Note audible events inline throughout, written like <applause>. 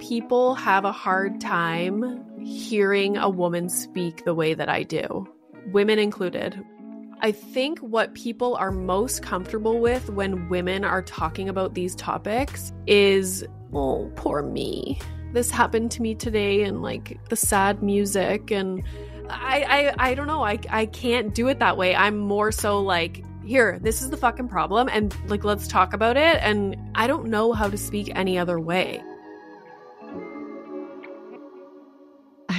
people have a hard time hearing a woman speak the way that I do, women included. I think what people are most comfortable with when women are talking about these topics is, oh, poor me. This happened to me today, and like the sad music. And I, I, I don't know. I, I can't do it that way. I'm more so like, here, this is the fucking problem, and like, let's talk about it. And I don't know how to speak any other way.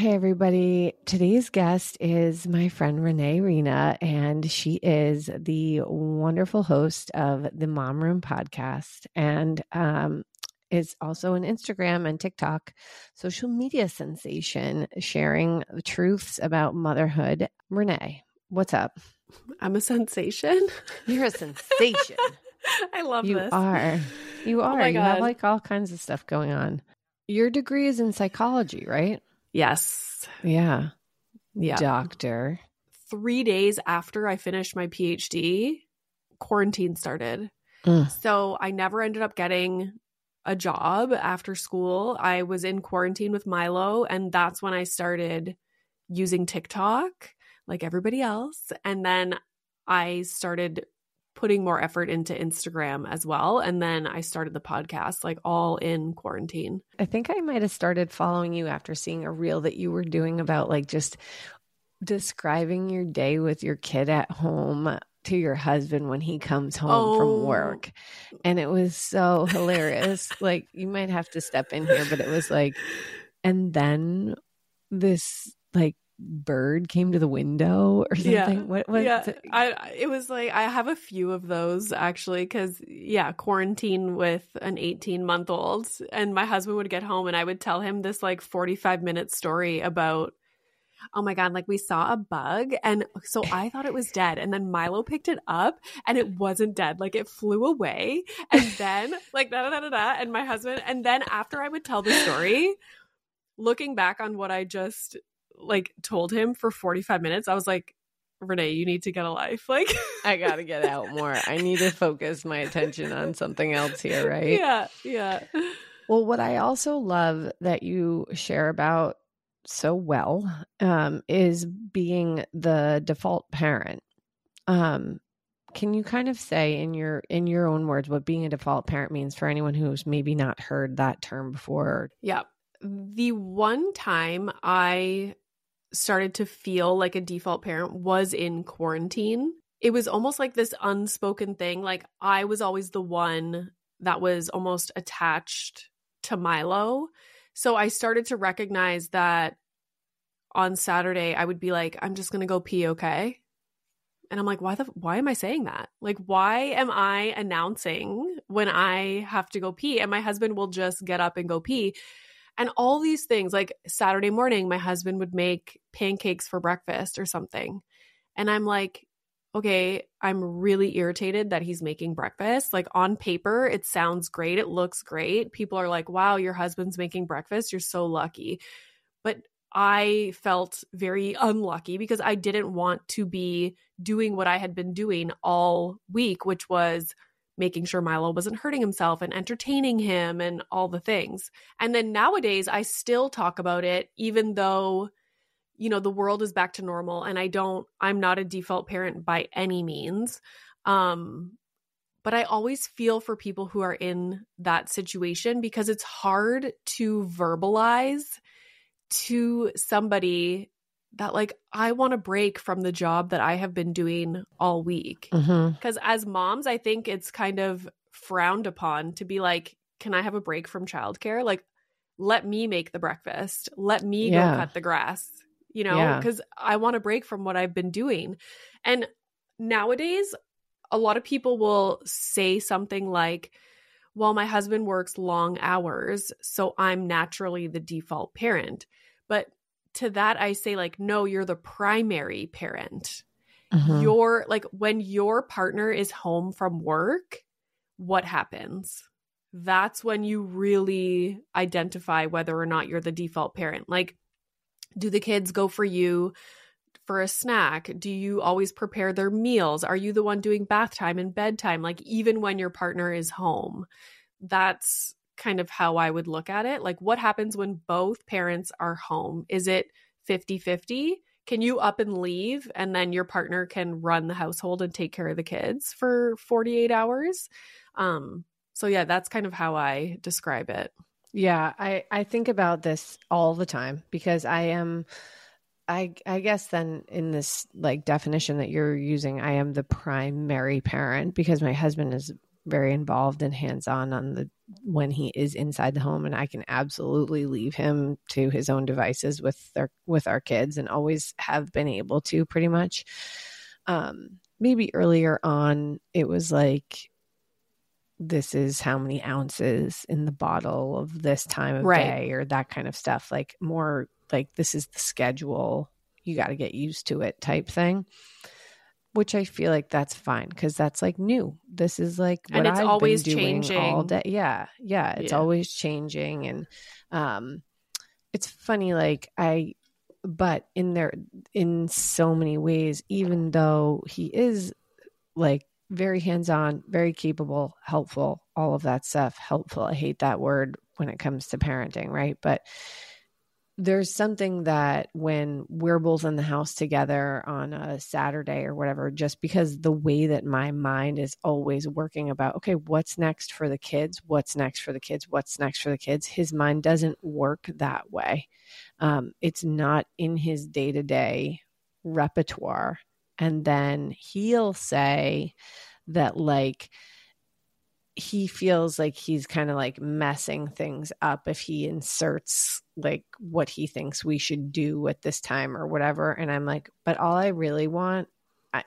Hi, everybody. Today's guest is my friend Renee Reina, and she is the wonderful host of the Mom Room podcast and um, is also an Instagram and TikTok social media sensation sharing truths about motherhood. Renee, what's up? I'm a sensation. <laughs> You're a sensation. I love you this. are. You Oh are. my you have like all kinds of stuff going on. Your degree is in psychology, right? Yes. Yeah. Yeah. Doctor. Three days after I finished my PhD, quarantine started. Mm. So I never ended up getting a job after school. I was in quarantine with Milo, and that's when I started using TikTok like everybody else. And then I started putting more effort into Instagram as well. And then I started the podcast like all in quarantine. I think I might have started following you after seeing a reel that you were doing about like just describing your day with your kid at home to your husband when he comes home Oh. from work. And it was so hilarious. <laughs> like you might have to step in here, but it was like, and then this like bird came to the window or something. Yeah. What yeah, I I- it was like I have a few of those actually because yeah, quarantine with an 18 month old, and my husband would get home and I would tell him this like 45 minute story about. Oh my god, like we saw a bug and so I thought it was dead and then Milo picked it up and it wasn't dead. Like it flew away and then like da da da da and my husband and then after I would tell the story, looking back on what I just like told him for 45 minutes, I was like, Renee, you need to get a life. <laughs> Like, I got to get out more. I need to focus my attention on something else here, right? yeah, yeah. Well, what I also love that you share about so well um, is being the default parent. Um, can you kind of say in your in your own words what being a default parent means for anyone who's maybe not heard that term before? Yeah. The one time I started to feel like a default parent was in quarantine. It was almost like this unspoken thing. Like I was always the one that was almost attached to Milo. So I started to recognize that on Saturday I would be like, I'm just gonna go pee, okay? And I'm like, why the why am I saying that? Like, why am I announcing when I have to go pee? And my husband will just get up and go pee. And all these things, like Saturday morning, my husband would make pancakes for breakfast or something. And I'm like, okay, I'm really irritated that he's making breakfast. Like on paper, it sounds great. It looks great. People are like, wow, your husband's making breakfast. You're so lucky. But I felt very unlucky because I didn't want to be doing what I had been doing all week, which was making sure Milo wasn't hurting himself and entertaining him and all the things. And then nowadays, I still talk about it, even though, you know, the world is back to normal and I don't, I'm not a default parent by any means. Um, but I always feel for people who are in that situation because it's hard to verbalize to somebody that like I want to break from the job that I have been doing all week. Mm-hmm. Because as moms, I think it's kind of frowned upon to be like, can I have a break from childcare? Like, let me make the breakfast. Let me Yeah. go cut the grass, you know, Yeah. because I want to break from what I've been doing. And nowadays, a lot of people will say something like, well, my husband works long hours, so I'm naturally the default parent. But to that, I say, like, no, you're the primary parent. Mhm. your like when your partner is home from work what happens? That's when you really identify whether or not you're the default parent. Like do the kids go for you for a snack? Do you always prepare their meals? Are you the one doing bath time and bedtime like even when your partner is home? That's kind of how I would look at it. Like, what happens when both parents are home? Is it 50 50? Can you up and leave and then your partner can run the household and take care of the kids for 48 hours? Um, so, yeah, that's kind of how I describe it. Yeah, I, I think about this all the time because I am. I, I guess then in this like definition that you're using, I am the primary parent because my husband is very involved and hands on on the when he is inside the home and I can absolutely leave him to his own devices with their with our kids and always have been able to pretty much um maybe earlier on it was like this is how many ounces in the bottle of this time of right. day or that kind of stuff like more like this is the schedule you got to get used to it type thing which I feel like that's fine because that's like new. This is like what and it's I've always been doing changing all day. Yeah, yeah, it's yeah. always changing, and um, it's funny. Like I, but in there, in so many ways, even though he is like very hands on, very capable, helpful, all of that stuff. Helpful. I hate that word when it comes to parenting, right? But there's something that when we're both in the house together on a Saturday or whatever, just because the way that my mind is always working about, okay, what's next for the kids? What's next for the kids? What's next for the kids? His mind doesn't work that way. Um, it's not in his day to day repertoire. And then he'll say that, like, he feels like he's kind of like messing things up if he inserts like what he thinks we should do at this time or whatever and i'm like but all i really want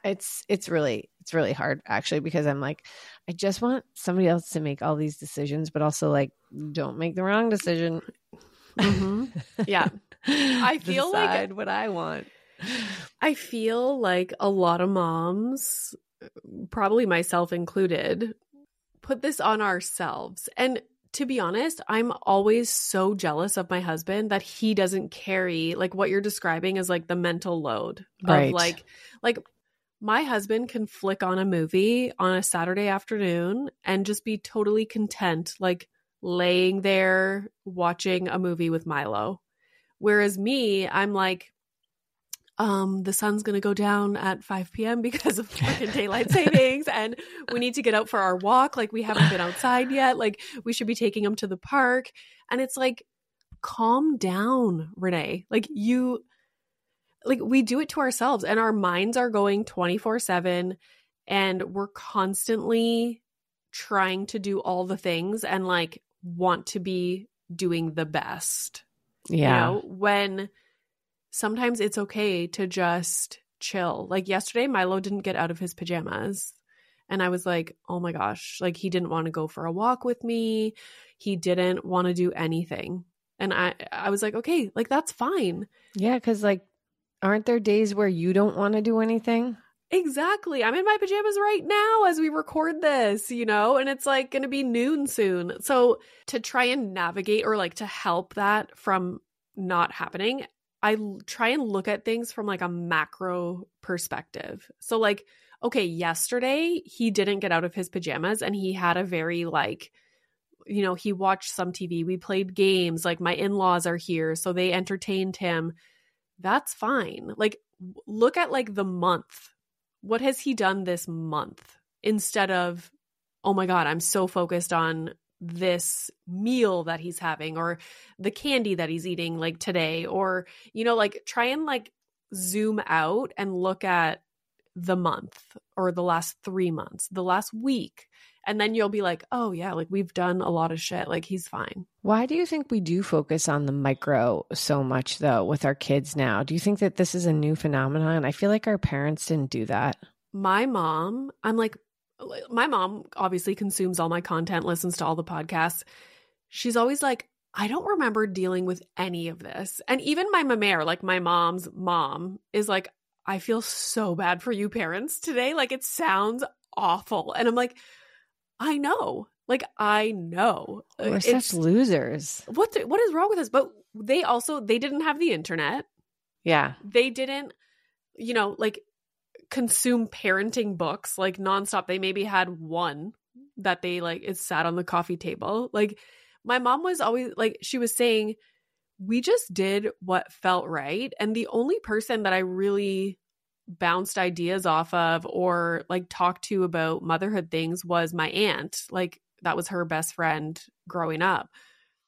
it's it's really it's really hard actually because i'm like i just want somebody else to make all these decisions but also like don't make the wrong decision mm-hmm. <laughs> yeah i <laughs> feel Decide like what i want i feel like a lot of moms probably myself included put this on ourselves. And to be honest, I'm always so jealous of my husband that he doesn't carry like what you're describing as like the mental load right. of like like my husband can flick on a movie on a Saturday afternoon and just be totally content like laying there watching a movie with Milo. Whereas me, I'm like um, the sun's going to go down at 5 p.m. because of fucking daylight savings. and we need to get out for our walk. Like, we haven't been outside yet. Like, we should be taking them to the park. And it's like, calm down, Renee. Like, you, like, we do it to ourselves, and our minds are going 24 7, and we're constantly trying to do all the things and like want to be doing the best. Yeah. You know, when, sometimes it's okay to just chill. Like yesterday, Milo didn't get out of his pajamas. And I was like, oh my gosh, like he didn't want to go for a walk with me. He didn't want to do anything. And I I was like, okay, like that's fine. Yeah, cuz like aren't there days where you don't want to do anything? Exactly. I'm in my pajamas right now as we record this, you know, and it's like going to be noon soon. So to try and navigate or like to help that from not happening, I try and look at things from like a macro perspective. So like okay, yesterday he didn't get out of his pajamas and he had a very like you know, he watched some TV, we played games, like my in-laws are here, so they entertained him. That's fine. Like look at like the month. What has he done this month instead of oh my god, I'm so focused on this meal that he's having or the candy that he's eating like today or you know like try and like zoom out and look at the month or the last 3 months the last week and then you'll be like oh yeah like we've done a lot of shit like he's fine. Why do you think we do focus on the micro so much though with our kids now? Do you think that this is a new phenomenon? I feel like our parents didn't do that. My mom i'm like my mom obviously consumes all my content, listens to all the podcasts. She's always like, I don't remember dealing with any of this. And even my mamere, like my mom's mom, is like, I feel so bad for you parents today. Like it sounds awful. And I'm like, I know. Like I know. We're it's, such losers. What the, what is wrong with us? But they also they didn't have the internet. Yeah. They didn't you know, like consume parenting books like nonstop. They maybe had one that they like it sat on the coffee table. Like my mom was always like, she was saying, we just did what felt right. And the only person that I really bounced ideas off of or like talked to about motherhood things was my aunt. Like that was her best friend growing up.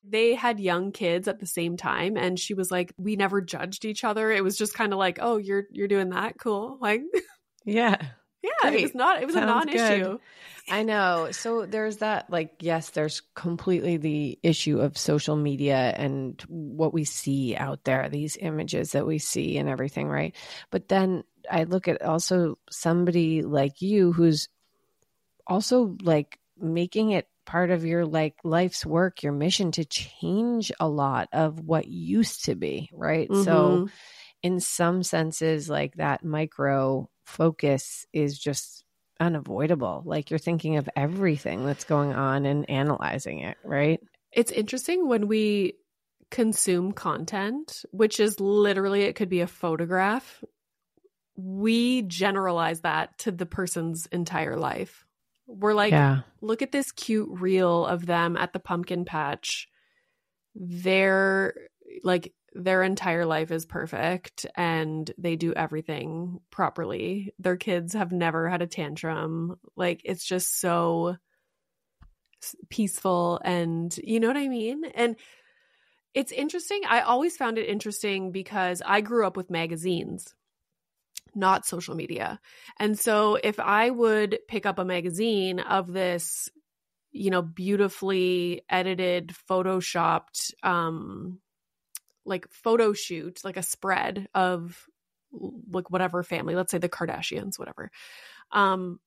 They had young kids at the same time and she was like we never judged each other. It was just kind of like, "Oh, you're you're doing that. Cool." Like <laughs> Yeah. Yeah, Great. it was not it was Sounds a non-issue. Good. I know. So there's that like yes, there's completely the issue of social media and what we see out there, these images that we see and everything, right? But then I look at also somebody like you who's also like making it part of your like life's work, your mission to change a lot of what used to be, right? Mm-hmm. So in some senses like that micro focus is just unavoidable. Like you're thinking of everything that's going on and analyzing it, right? It's interesting when we consume content, which is literally, it could be a photograph. We generalize that to the person's entire life. We're like, yeah. look at this cute reel of them at the pumpkin patch. They're like their entire life is perfect and they do everything properly. Their kids have never had a tantrum. Like it's just so peaceful and you know what I mean? And it's interesting. I always found it interesting because I grew up with magazines, not social media. And so if I would pick up a magazine of this, you know, beautifully edited, photoshopped um like photo shoot, like a spread of like whatever family, let's say the Kardashians, whatever. Um,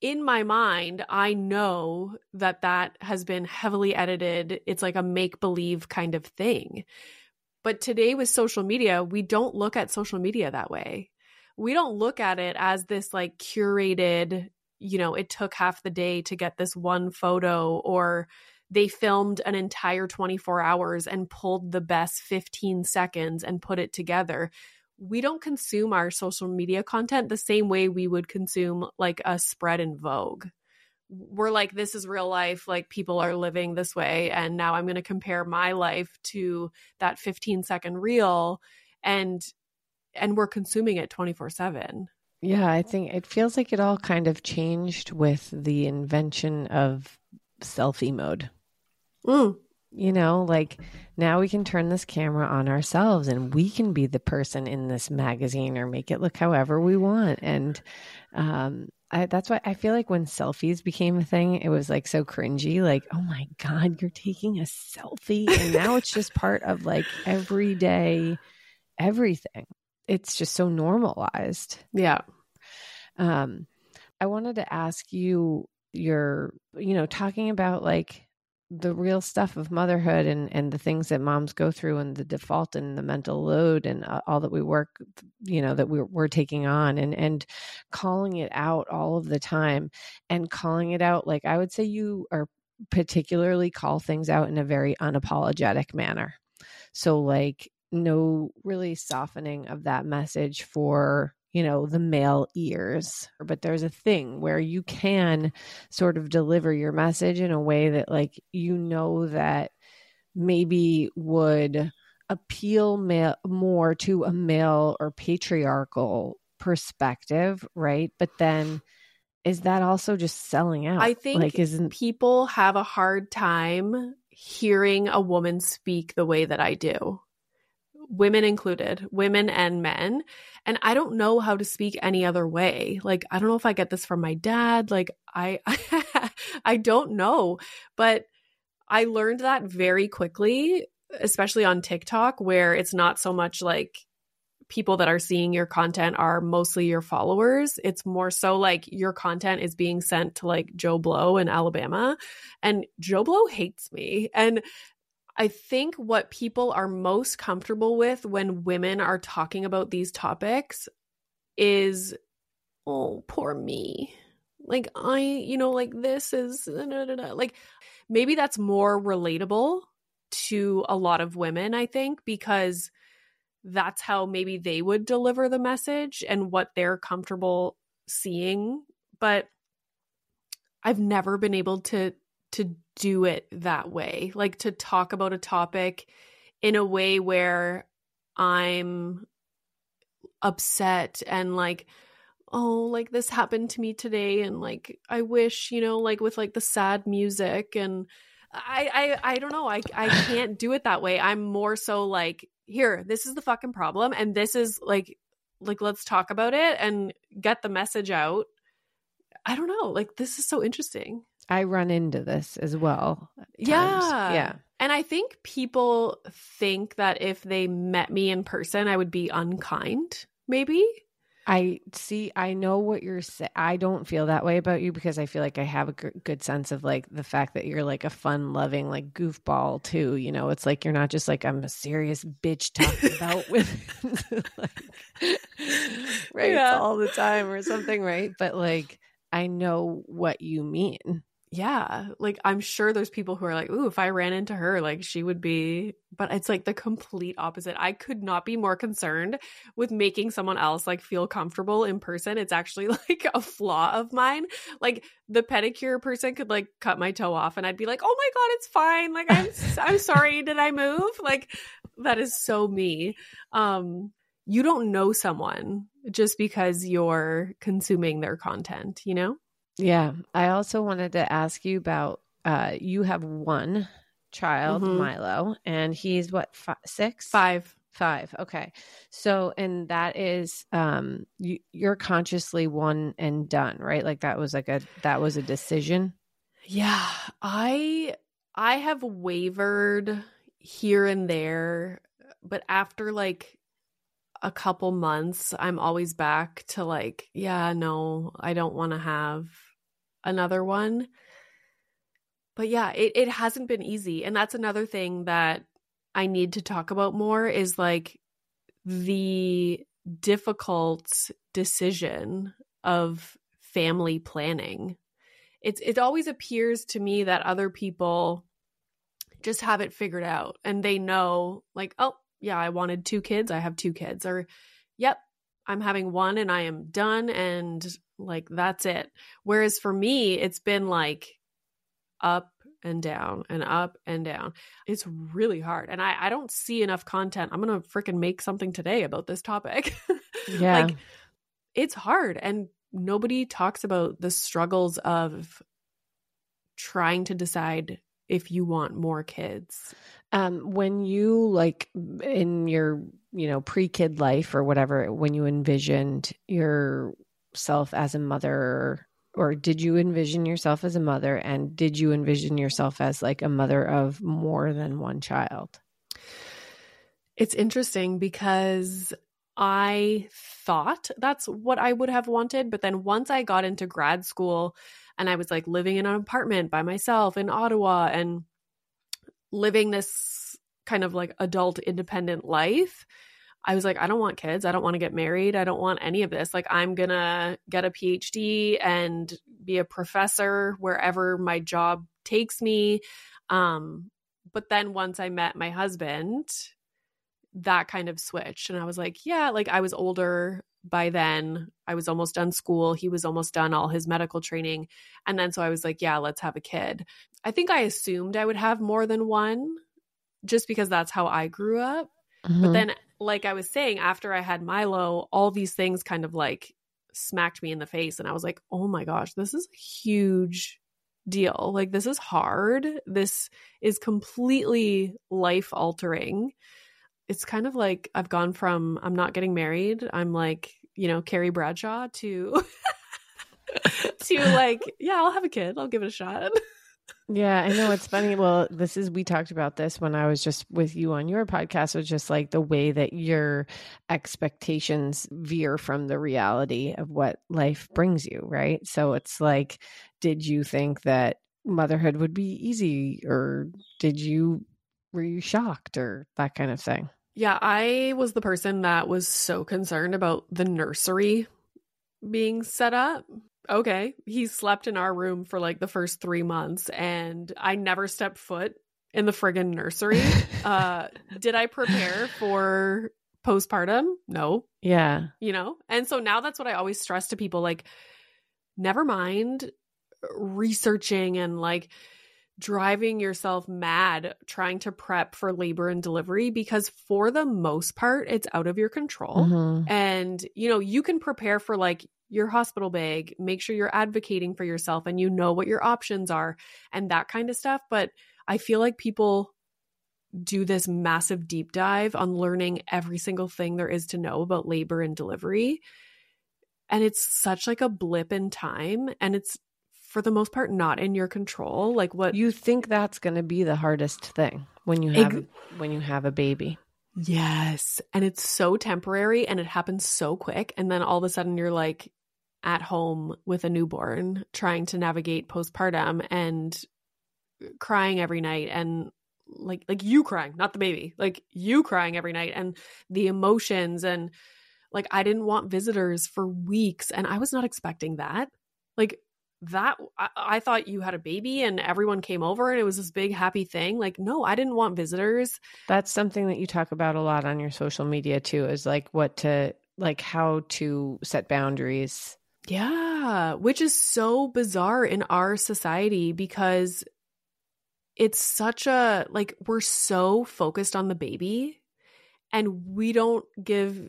in my mind, I know that that has been heavily edited. It's like a make believe kind of thing. But today with social media, we don't look at social media that way. We don't look at it as this like curated, you know, it took half the day to get this one photo or they filmed an entire 24 hours and pulled the best 15 seconds and put it together. We don't consume our social media content the same way we would consume like a spread in Vogue. We're like, this is real life. Like, people are living this way. And now I'm going to compare my life to that 15 second reel. And and we're consuming it 24 7 yeah i think it feels like it all kind of changed with the invention of selfie mode Mm. You know, like now we can turn this camera on ourselves and we can be the person in this magazine or make it look however we want. And um, I, that's why I feel like when selfies became a thing, it was like so cringy. Like, oh my God, you're taking a selfie. And now it's just <laughs> part of like everyday everything. It's just so normalized. Yeah. Um, I wanted to ask you your, you know, talking about like the real stuff of motherhood and and the things that moms go through and the default and the mental load and uh, all that we work you know that we're, we're taking on and and calling it out all of the time and calling it out like i would say you are particularly call things out in a very unapologetic manner. So like no really softening of that message for you know, the male ears. But there's a thing where you can sort of deliver your message in a way that, like, you know, that maybe would appeal ma- more to a male or patriarchal perspective, right? But then is that also just selling out? I think like isn't people have a hard time hearing a woman speak the way that I do women included, women and men. And I don't know how to speak any other way. Like, I don't know if I get this from my dad. Like, I, <laughs> I don't know. But I learned that very quickly, especially on TikTok, where it's not so much like people that are seeing your content are mostly your followers. It's more so like your content is being sent to like Joe Blow in Alabama. And Joe Blow hates me. And I think what people are most comfortable with when women are talking about these topics is, oh, poor me. Like, I, you know, like this is like maybe that's more relatable to a lot of women, I think, because that's how maybe they would deliver the message and what they're comfortable seeing. But I've never been able to to do it that way. Like to talk about a topic in a way where I'm upset and like oh like this happened to me today and like i wish you know like with like the sad music and i i i don't know i i can't do it that way i'm more so like here this is the fucking problem and this is like like let's talk about it and get the message out i don't know like this is so interesting I run into this as well. yeah Yeah. and i think people think that if they met me in person i would be unkind maybe I see. I know what you're saying. I don't feel that way about you because I feel like I have a g- good sense of like the fact that you're like a fun loving, like goofball too. You know, it's like you're not just like I'm a serious bitch talking about <laughs> with <laughs> like, right Yeah. all the time or something, right? But like I know what you mean. Yeah like i'm sure there's people who are like ooh if i ran into her like she would be but it's like the complete opposite. I could not be more concerned with making someone else like feel comfortable in person. It's actually <laughs> like a flaw of mine. Like the pedicure person could like cut my toe off and i'd be like oh my god it's fine. Like i'm i'm sorry. Did i move? Like that is so me. Um you don't know someone just because you're consuming their content you know Yeah. I also wanted to ask you about uh you have one child, Mhm. Milo, and he's what fi- six? five Five. Okay. So, and that is, um, you, you're consciously one and done, right? Like that was like a, that was a decision. Yeah, I I have wavered here and there, but after like a couple months, I'm always back to like, yeah, no, I don't want to have another one. But yeah, it it hasn't been easy, and that's another thing that I need to talk about more is like the difficult decision of family planning. It's it always appears to me that other people just have it figured out and they know like oh yeah i wanted two kids i have two kids. Or yep i'm having one and i am done and like that's it. Whereas for me it's been like up and down and up and down. It's really hard. And i i don't see enough content. I'm gonna freaking make something today about this topic. <laughs> Yeah. like it's hard. And nobody talks about the struggles of trying to decide if you want more kids. Um, when you like in your, you know, pre kid life or whatever, when you envisioned yourself as a mother, or did you envision yourself as a mother and did you envision yourself as like a mother of more than one child? it's interesting because i thought that's what i would have wanted but then once i got into grad school and i was like living in an apartment by myself in ottawa and living this kind of like adult independent life I was like, I don't want kids. I don't want to get married. I don't want any of this. Like, I'm going to get a PhD and be a professor wherever my job takes me. Um, but then once I met my husband, that kind of switched. And I was like, yeah, like I was older by then. I was almost done school. He was almost done all his medical training. And then so I was like, yeah, let's have a kid. I think I assumed I would have more than one just because that's how I grew up. Mm-hmm. But then, like I was saying, after I had Milo, all these things kind of like smacked me in the face. And I was like, oh my gosh, this is a huge deal. Like, this is hard. This is completely life altering. It's kind of like I've gone from I'm not getting married, I'm like, you know, Carrie Bradshaw to. <laughs> to like, yeah, I'll have a kid. I'll give it a shot. <laughs> Yeah, I know it's funny. Well, this is we talked about this when I was just with you on your podcast. Was just like the way that your expectations veer from the reality of what life brings you, right? So it's like, did you think that motherhood would be easy, or did you were you shocked, or that kind of thing? Yeah, I was the person that was so concerned about the nursery being set up. Okay, he slept in our room for like the first three months, and I never stepped foot in the friggin' nursery. <laughs> uh, did I prepare for postpartum? No, Yeah, you know? And so now that's what I always stress to people like, never mind researching and like driving yourself mad trying to prep for labor and delivery because for the most part it's out of your control. Mhm. and you know you can prepare for like your hospital bag make sure you're advocating for yourself and you know what your options are and that kind of stuff. But i feel like people do this massive deep dive on learning every single thing there is to know about labor and delivery. And it's such like a blip in time and it's for the most part not in your control like what You think that's going to be the hardest thing when you have Ex- when you have a baby. Yes. And it's so temporary and it happens so quick. And then all of a sudden you're like at home with a newborn trying to navigate postpartum and crying every night and like like you crying, not the baby. Like you crying every night and the emotions and like I didn't want visitors for weeks and I was not expecting that. Like that I, I thought you had a baby and everyone came over and it was this big happy thing. Like no, I didn't want visitors. That's something that you talk about a lot on your social media too is like what to like how to set boundaries. Yeah, which is so bizarre in our society because it's such a like we're so focused on the baby and we don't give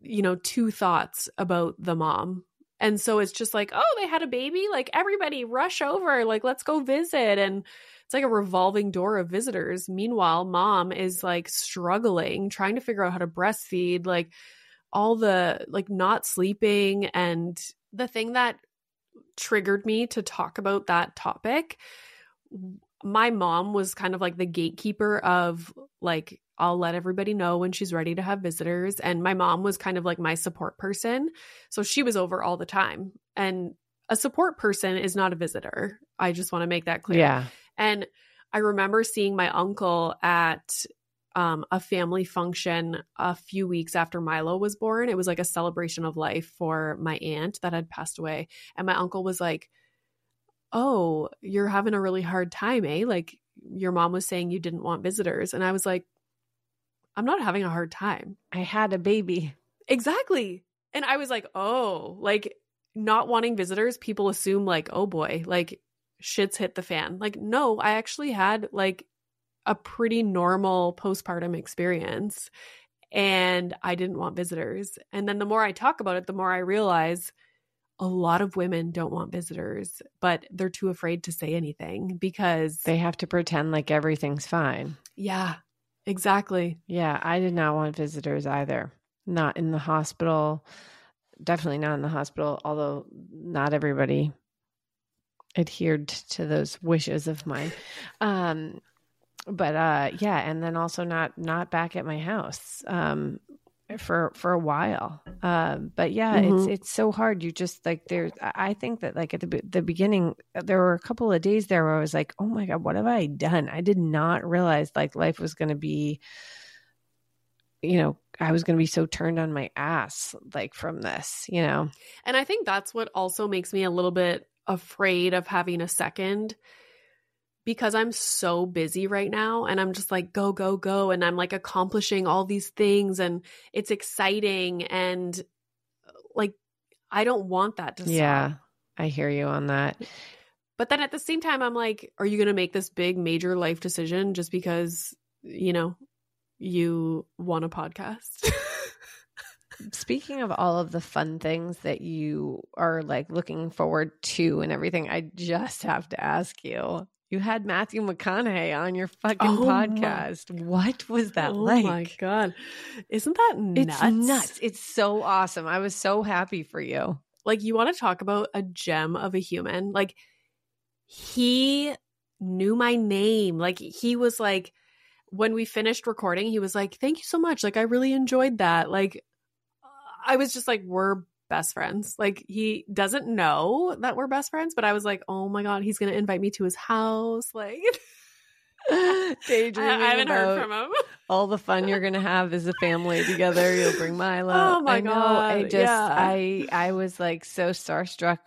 you know two thoughts about the mom. And so it's just like, oh, they had a baby, like everybody rush over, like let's go visit. And it's like a revolving door of visitors. Meanwhile, mom is like struggling trying to figure out how to breastfeed, like all the like not sleeping. And the thing that triggered me to talk about that topic my mom was kind of like the gatekeeper of like I'll let everybody know when she's ready to have visitors and my mom was kind of like my support person so she was over all the time and a support person is not a visitor I just want to make that clear Yeah. and I remember seeing my uncle at um, a family function a few weeks after Milo was born. It was like a celebration of life for my aunt that had passed away. And my uncle was like, Oh, you're having a really hard time, eh? Like, your mom was saying you didn't want visitors. And I was like, I'm not having a hard time. I had a baby. Exactly. And I was like, Oh, like not wanting visitors, people assume, like, oh boy, like shit's hit the fan. Like, no, I actually had like a pretty normal postpartum experience and I didn't want visitors. And then the more I talk about it, the more I realize a lot of women don't want visitors, but they're too afraid to say anything because They have to pretend like everything's fine. yeah, exactly. Yeah, I did not want visitors either. Not in the hospital. Definitely not in the hospital, although not everybody adhered to those wishes of mine. Um but uh yeah, and then also not not back at my house. Um for for a while. Um but yeah, Mhm. it's it's so hard. You just like there's I I think that like at the the beginning there were a couple of days there where I was like, "Oh my god, what have I done?" I did not realize like life was going to be you know, I was going to be so turned on my ass like from this, you know. And I think that's what also makes me a little bit afraid of having a second because I'm so busy right now and I'm just like go go go and I'm like accomplishing all these things and it's exciting and like I don't want that to stop. Yeah. stop. I hear you on that. But then at the same time I'm like are you going to make this big major life decision just because you know you want a podcast? <laughs> Speaking of all of the fun things that you are like looking forward to and everything, I just have to ask you. You had Matthew McConaughey on your fucking Oh my- podcast. What was that oh like? Oh my god. Isn't that nuts? It's nuts. It's so awesome. I was so happy for you. like you want to talk about a gem of a human like he knew my name like he was like when we finished recording he was like thank you so much like i really enjoyed that like i was just like we're best friends like he doesn't know that we're best friends but i was like oh my god he's gonna invite me to his house <laughs> like Daydreaming I haven't heard about from him all the fun you're gonna have as a family together. You'll bring Milo. Oh my I know. I just yeah. I I was like so starstruck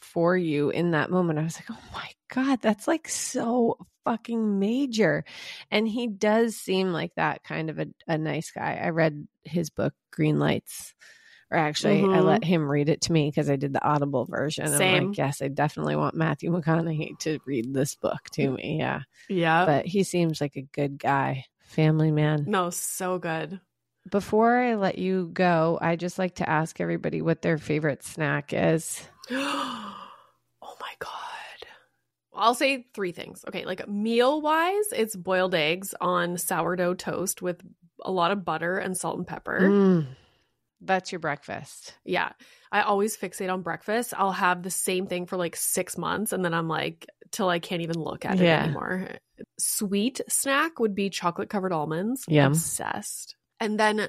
for you in that moment. I was like, oh my god, that's like so fucking major. And he does seem like that kind of a, a nice guy. I read his book Green Lights Or actually, I Mhm. let him read it to me because I did the Audible version. I'm Same. like, yes, I definitely want Matthew McConaughey to read this book to me. Yeah. Yeah. But he seems like a good guy, family man. no, so good. Before I let you go, I just like to ask everybody what their favorite snack is. <gasps> oh my god. I'll say three things. Okay, like meal wise, it's boiled eggs on sourdough toast with a lot of butter and salt and pepper. Mm, that's your breakfast. Yeah. I always fixate on breakfast. I'll have the same thing for like six months and then I'm like, till I can't even look at it Yeah. anymore. Sweet snack would be chocolate covered almonds. Yum. Obsessed. And then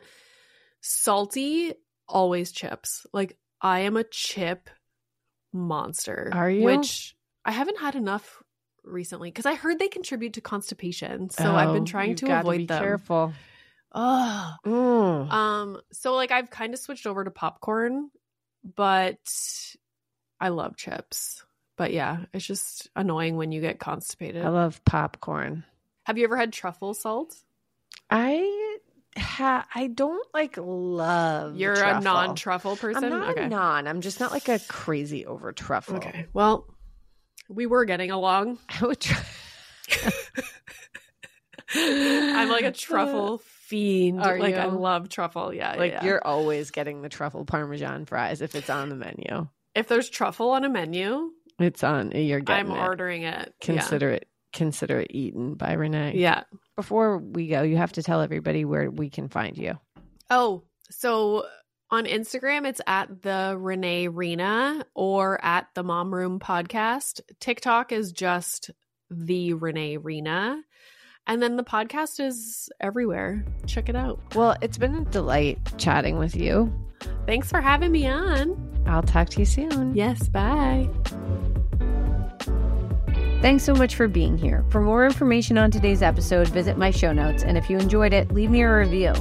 salty, always chips. Like I am a chip monster. Are you? Which I haven't had enough recently because I heard they contribute to constipation. So I've been Oh, trying to avoid be them. Careful. Ugh. Mm. Um, so like I've kind of switched over to popcorn, but I love chips. But yeah, it's just annoying when you get constipated. I love popcorn. Have you ever had truffle salt? I ha I don't like love. You're a non-truffle person. I'm not okay. a non. I'm just not like a crazy over truffle. Okay. Well, we were getting along. I would try. <laughs> I'm like a truffle <laughs> fiend. Are like I love truffle. Yeah. yeah, Like yeah. you're always getting the truffle parmesan fries if it's on the menu. if there's truffle on a menu, It's on. You're getting I'm it. ordering it. Consider it. Consider it eaten by Renee. Yeah. yeah. Before we go, you have to tell everybody where we can find you. Oh, so on Instagram, it's at the Renee Reina or at the Mom Room Podcast. TikTok is just the Renee Reina. And then the podcast is everywhere. Check it out. Well, it's been a delight chatting with you. Thanks for having me on. I'll talk to you soon. Yes, bye. Thanks so much for being here. For more information on today's episode, visit my show notes. And if you enjoyed it, leave me a review.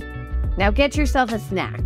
Now get yourself a snack